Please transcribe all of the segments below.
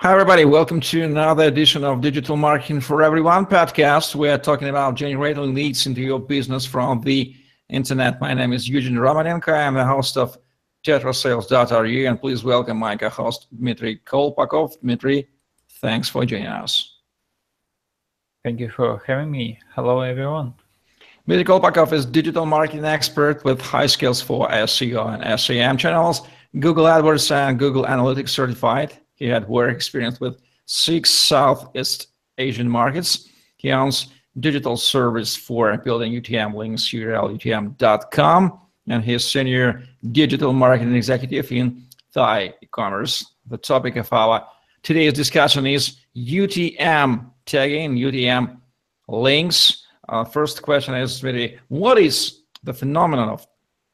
Hi, everybody. Welcome to another edition of Digital Marketing for Everyone podcast. We are talking about generating leads into your business from the internet. My name is Eugene Romanenko. I am the host of tetrasales.ru, and please welcome my co-host Dmitry Kolpakov. Dmitry, thanks for joining us. Thank you for having me. Hello, everyone. Dmitry Kolpakov is digital marketing expert with high skills for SEO and SEM channels, Google AdWords and Google Analytics certified. He had work experience with six Southeast Asian markets. He owns digital service for building UTM links, URL, UTM.com, and he's senior digital marketing executive in Thai e-commerce. The topic of our today's discussion is UTM tagging, UTM links. Uh, first question is really, what is the phenomenon of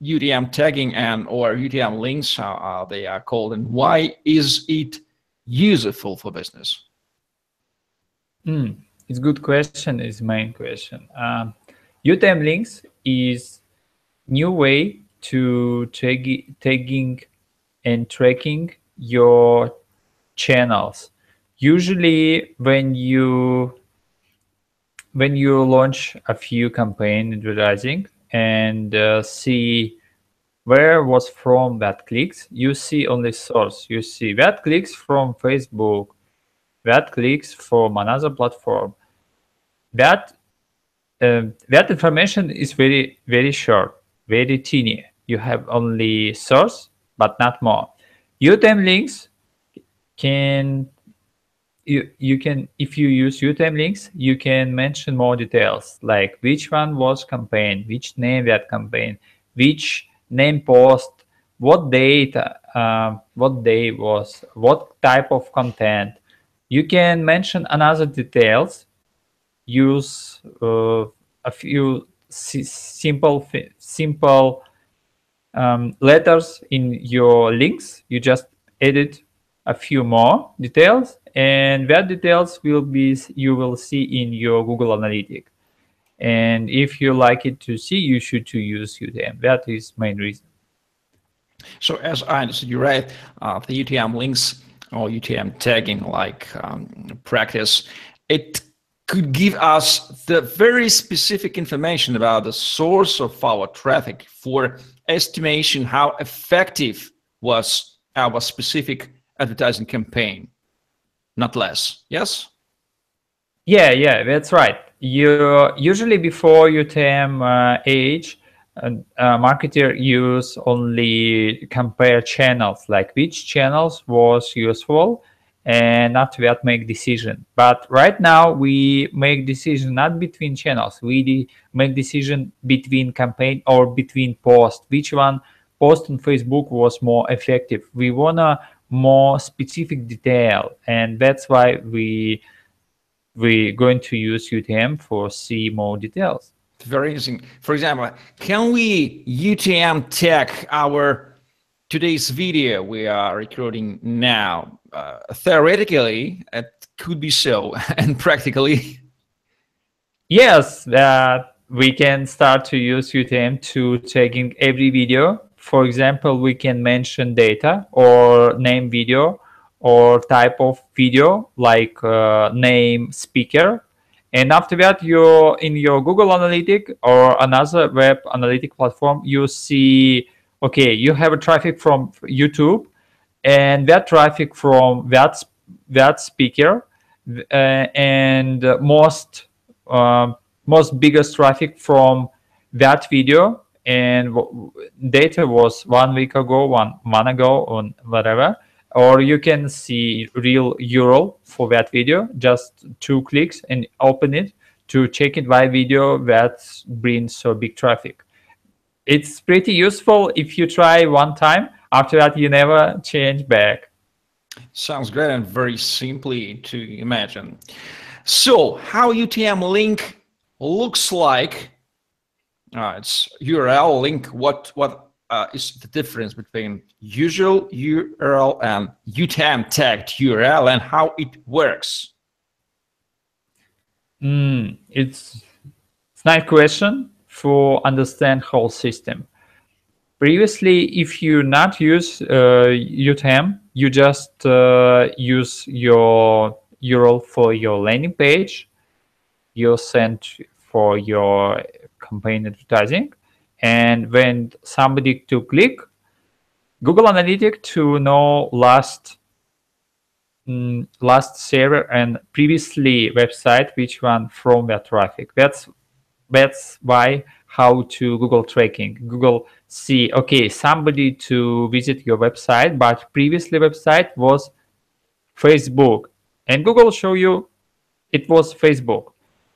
UTM tagging and or UTM links, how uh, they are called, and why is it useful for business? Mm, it's good question. Is main question. UTM links is new way to tag, tagging and tracking your channels. Usually, when you when you launch a few campaign advertising and uh, see where was from that clicks? You see only source. You see that clicks from facebook. That clicks from another platform. That uh, that information is very very short very teeny. You have only source but not more. Utm links can you you can if you use utm links you can mention more details like which one was campaign which name that campaign which name post, what date, uh, what day was, what type of content. You can mention another details, use uh, a few simple simple um, letters in your links. You just edit a few more details and that details will be you will see in your Google Analytics. And if you like it to see, you should to use UTM. That is main reason. So as I understood you right, uh, the UTM links or UTM tagging like um, practice, it could give us the very specific information about the source of our traffic for estimation how effective was our specific advertising campaign, not less. Yes? Yeah, yeah, that's right you usually before UTM uh, age, uh, marketer use only compare channels, like which channels was useful, and after that make decision. But right now we make decision not between channels. We make decision between campaign or between post. Which one post on Facebook was more effective? We wanna more specific detail, and that's why we we're going to use UTM for see more details. Very interesting. For example, can we UTM tag our today's video we are recording now? Uh, theoretically, it could be so, and practically. Yes, that we can start to use UTM to tagging every video. For example, we can mention data or name video or type of video like uh, name speaker. And after that you in your google analytic or another web analytic platform you see okay you have a traffic from youtube and that traffic from that that speaker uh, and most uh, most biggest traffic from that video and data was one week ago one month ago or whatever or you can see real URL for that video, just two clicks and open it to check it by video that brings so big traffic. It's pretty useful if you try one time. After that, you never change back. Sounds great and very simply to imagine. So how UTM link looks like, uh, it's URL link, what, what uh, is the difference between usual URL and UTM tagged URL and how it works? Mm, it's it's nice question for understand whole system. previously, if you not use uh, UTM, you just uh, use your URL for your landing page. You send for your campaign advertising, and when somebody to click, Google Analytics to know last mm, last server and previously website which one from that traffic. That's that's why how to Google tracking. Google see okay somebody to visit your website, but previously website was Facebook, and Google show you it was Facebook.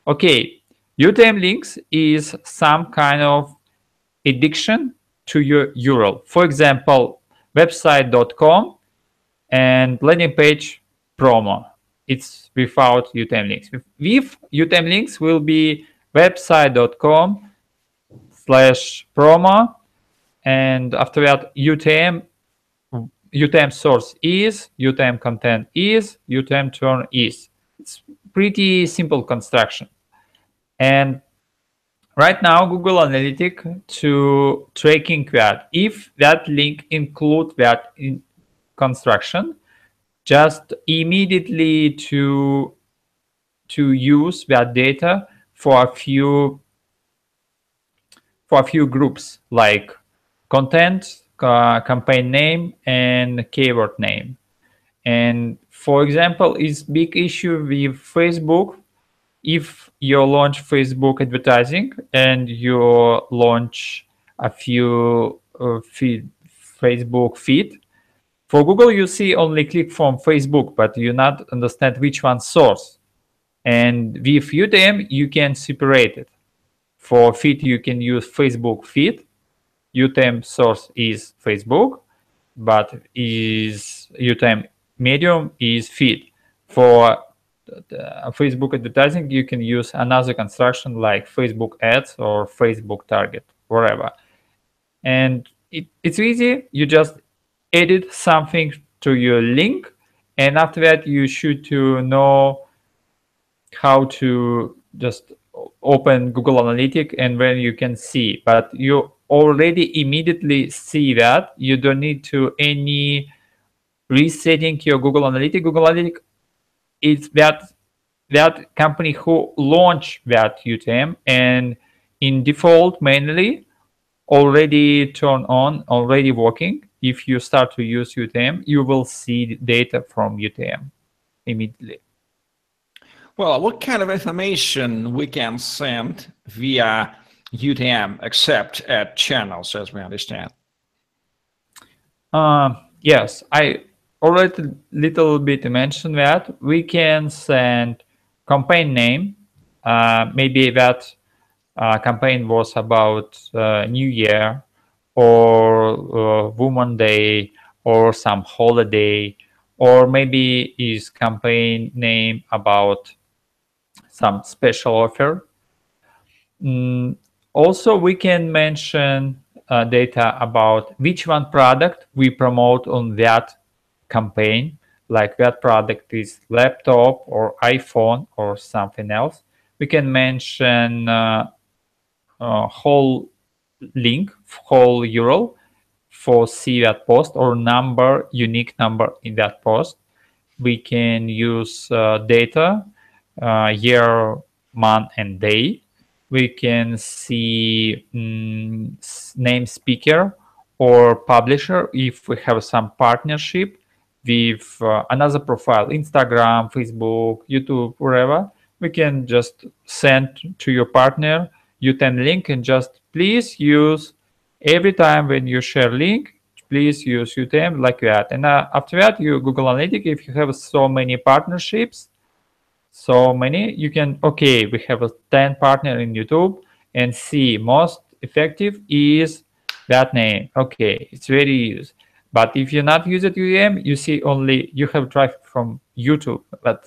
Okay, UTM links is some kind of addiction to your URL. For example, website.com and landing page promo. It's without UTM links. With UTM links will be website.com slash promo and after that UTM UTM source is, UTM content is, UTM term is. It's pretty simple construction. And right now google analytics to tracking that. If that link include that in construction just immediately to to use that data for a few for a few groups like content uh, campaign name and keyword name. And for example is big issue with facebook if you launch Facebook advertising and you launch a few uh, feed, Facebook feed, for Google you see only click from Facebook, but you not understand which one source. And with UTM you can separate it. For feed you can use Facebook feed. UTM source is Facebook, but is UTM medium is feed. For Uh, Facebook advertising, you can use another construction like Facebook ads or Facebook target, whatever. And it, it's easy. You just edit something to your link. And after that, you should to know how to just open Google Analytics and when you can see. But you already immediately see that. You don't need to any resetting your Google Analytics. Google Analytics it's that that company who launched that UTM and in default mainly already turn on, already working. If you start to use UTM, you will see data from UTM immediately. Well, what kind of information we can send via UTM except at channels, as we understand? Uh, yes, I already little bit mentioned that we can send campaign name. Uh, maybe that uh, campaign was about uh, New Year or uh, Woman Day or some holiday, or maybe is campaign name about some special offer. Mm, also, we can mention uh, data about which one product we promote on that campaign, like that product is laptop or iPhone or something else, we can mention uh, a whole link, whole URL for see that post or number, unique number in that post. We can use uh, data, uh, year, month, and day. We can see mm, name speaker or publisher if we have some partnership with uh, another profile, Instagram, Facebook, YouTube, wherever, we can just send to your partner UTM link and just please use every time when you share link, please use UTM like that. And uh, after that, you Google Analytics, if you have so many partnerships, so many, you can, okay, we have a 10 partner in YouTube and see most effective is that name. Okay, it's very easy. But if you're not use it UTM, you see only you have traffic from YouTube. But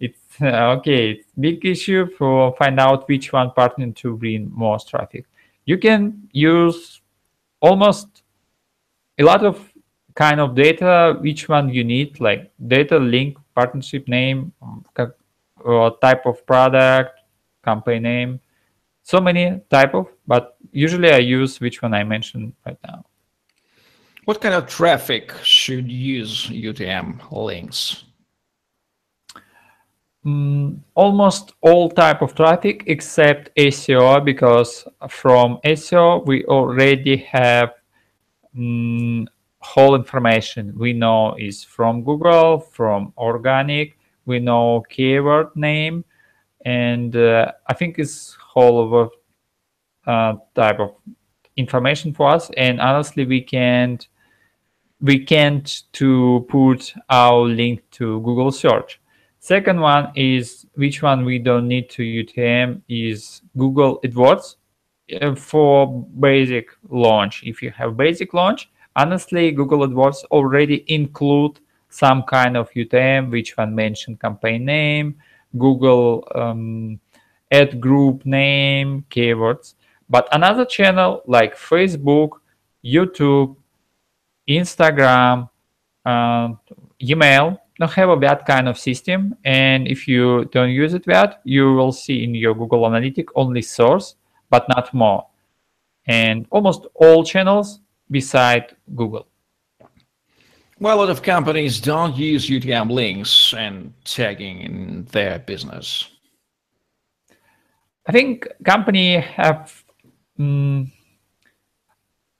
it's uh, okay. It's big issue for find out which one partner to bring most traffic. You can use almost a lot of kind of data. Which one you need, like data link, partnership name, or type of product, campaign name. so many type of, but usually I use which one I mentioned right now. What kind of traffic should use UTM links? Mm, almost all type of traffic except SEO because from SEO we already have mm, whole information we know is from Google, from organic, we know keyword name, and uh, I think it's whole of uh, type of information for us. And honestly, we can't we can't to put our link to Google search. Second one is which one we don't need to UTM is Google AdWords uh, for basic launch. If you have basic launch, honestly, Google AdWords already include some kind of UTM, which one mentioned campaign name, Google um, ad group name, keywords. But another channel like Facebook, YouTube, Instagram, uh, email don't have that kind of system. And if you don't use it that, you will see in your Google Analytics only source, but not more. And almost all channels beside Google. Well, a lot of companies don't use UTM links and tagging in their business. I think company have um,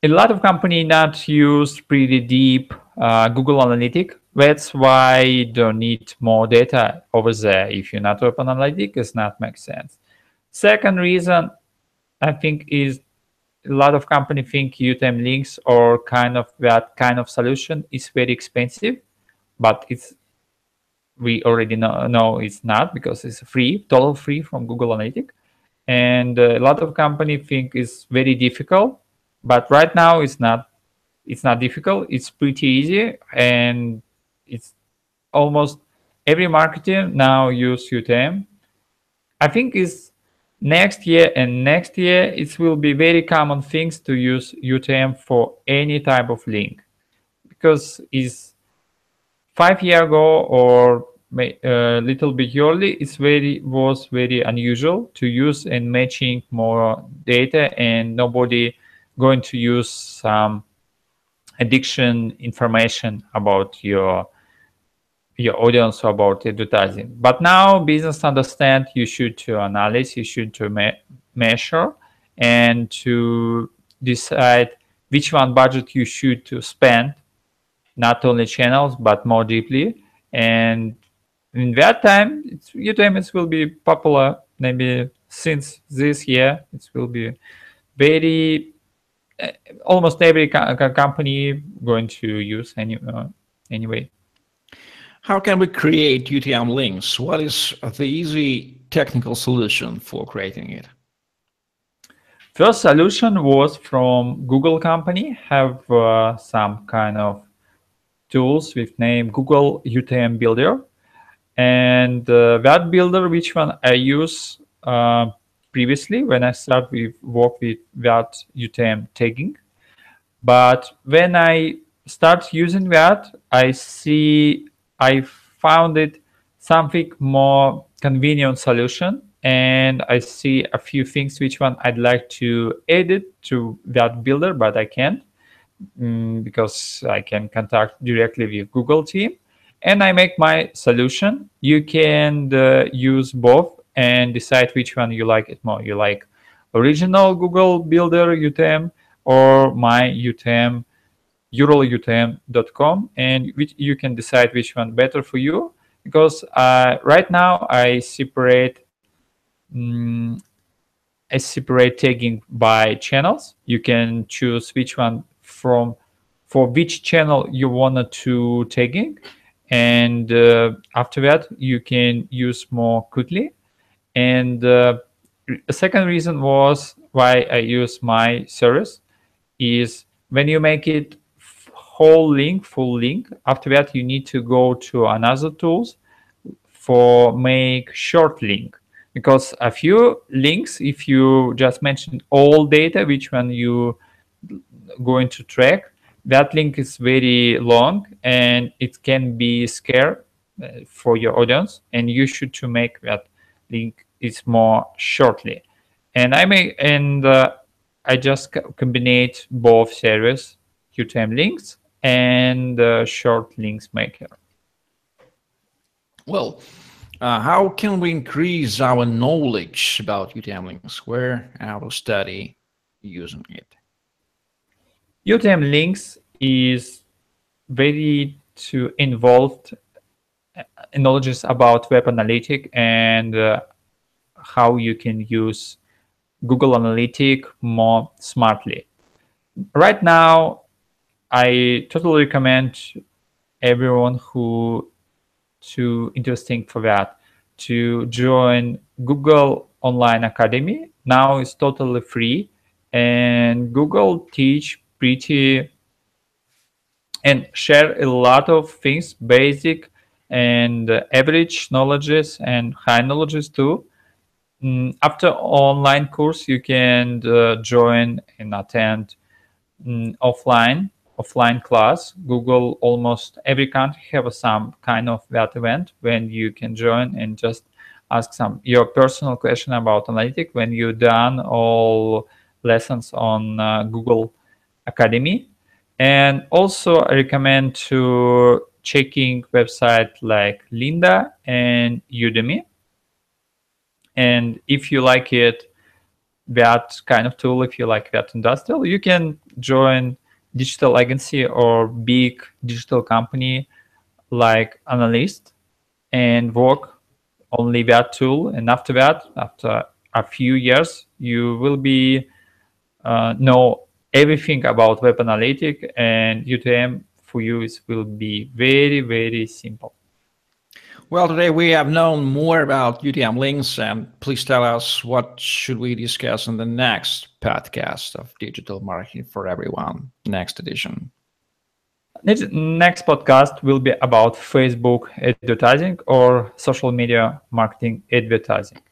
a lot of company not use pretty deep uh, Google Analytics. That's why you don't need more data over there. If you're not open Analytics, it's not make sense. Second reason, I think, is a lot of company think UTM links or kind of that kind of solution is very expensive, but it's we already know, know it's not because it's free, total free from Google Analytics. And a lot of company think it's very difficult, but right now it's not. It's not difficult. It's pretty easy, and it's almost every marketer now use UTM. I think is next year and next year it will be very common things to use UTM for any type of link because is five year ago or a uh, little bit early it's very was very unusual to use and matching more data and nobody going to use some addiction information about your your audience about advertising. But now business understand you should to analyze, you should to me measure and to decide which one budget you should to spend, not only channels, but more deeply. And in that time, it's, will be popular. Maybe since this year, it will be very, almost every co company going to use any, uh, anyway. How can we create UTM links? What is the easy technical solution for creating it? First solution was from Google company, have uh, some kind of tools with name Google UTM Builder. And uh, that builder, which one I use uh, previously when I start with work with that UTM tagging. But when I start using that, I see I found it something more convenient solution and I see a few things which one I'd like to edit to that builder, but I can't um, because I can contact directly with Google team and I make my solution. You can uh, use both and decide which one you like it more. You like original Google Builder UTM or my UTM urlutm.com and which you can decide which one better for you because uh, right now I separate um, I separate tagging by channels. You can choose which one from for which channel you wanted to tagging and uh, after that you can use more quickly and uh, a second reason was why I use my service is when you make it whole link, full link. After that, you need to go to another tools for make short link because a few links, if you just mention all data, which one you going to track, that link is very long and it can be scare uh, for your audience and you should to make that link is more shortly and I may and uh, I just combine both service UTM links and uh, short links maker. Well, uh, how can we increase our knowledge about UTM links? Where to study using it? UTM links is very to involved knowledge about web analytic and uh, how you can use Google Analytic more smartly. Right now, I totally recommend everyone who too interesting for that to join Google Online Academy. Now it's totally free, and Google teach pretty and share a lot of things, basic and average knowledges and high knowledges too. Mm, after online course, you can uh, join and attend mm, offline offline class. Google almost every country have some kind of that event when you can join and just ask some your personal question about analytic when you done all lessons on uh, Google Academy. And also I recommend to checking website like Lynda and Udemy. And if you like it, that kind of tool, if you like that industrial, you can join digital agency or big digital company like analyst and work only that tool and after that after a few years you will be uh, know everything about web analytic and utm for you is will be very very simple well, today we have known more about UTM links, and please tell us what should we discuss in the next podcast of Digital Marketing for Everyone, next edition. Next podcast will be about Facebook advertising or social media marketing advertising.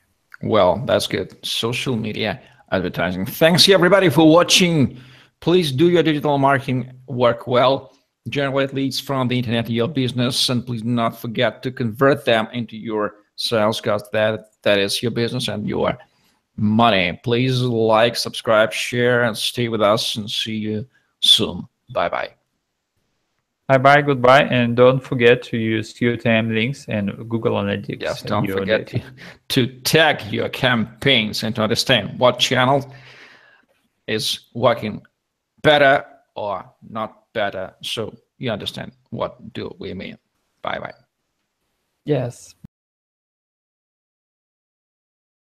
Well, that's good. Social media advertising. Thanks everybody for watching. Please do your digital marketing work well generate leads from the internet to your business and please do not forget to convert them into your sales because that that is your business and your money. Please like subscribe share and stay with us and see you soon. Bye bye bye bye goodbye and don't forget to use UTM links and google analytics yes don't forget to, to tag your campaigns and to understand what channel is working better or not better. So you understand what do we mean bye bye yes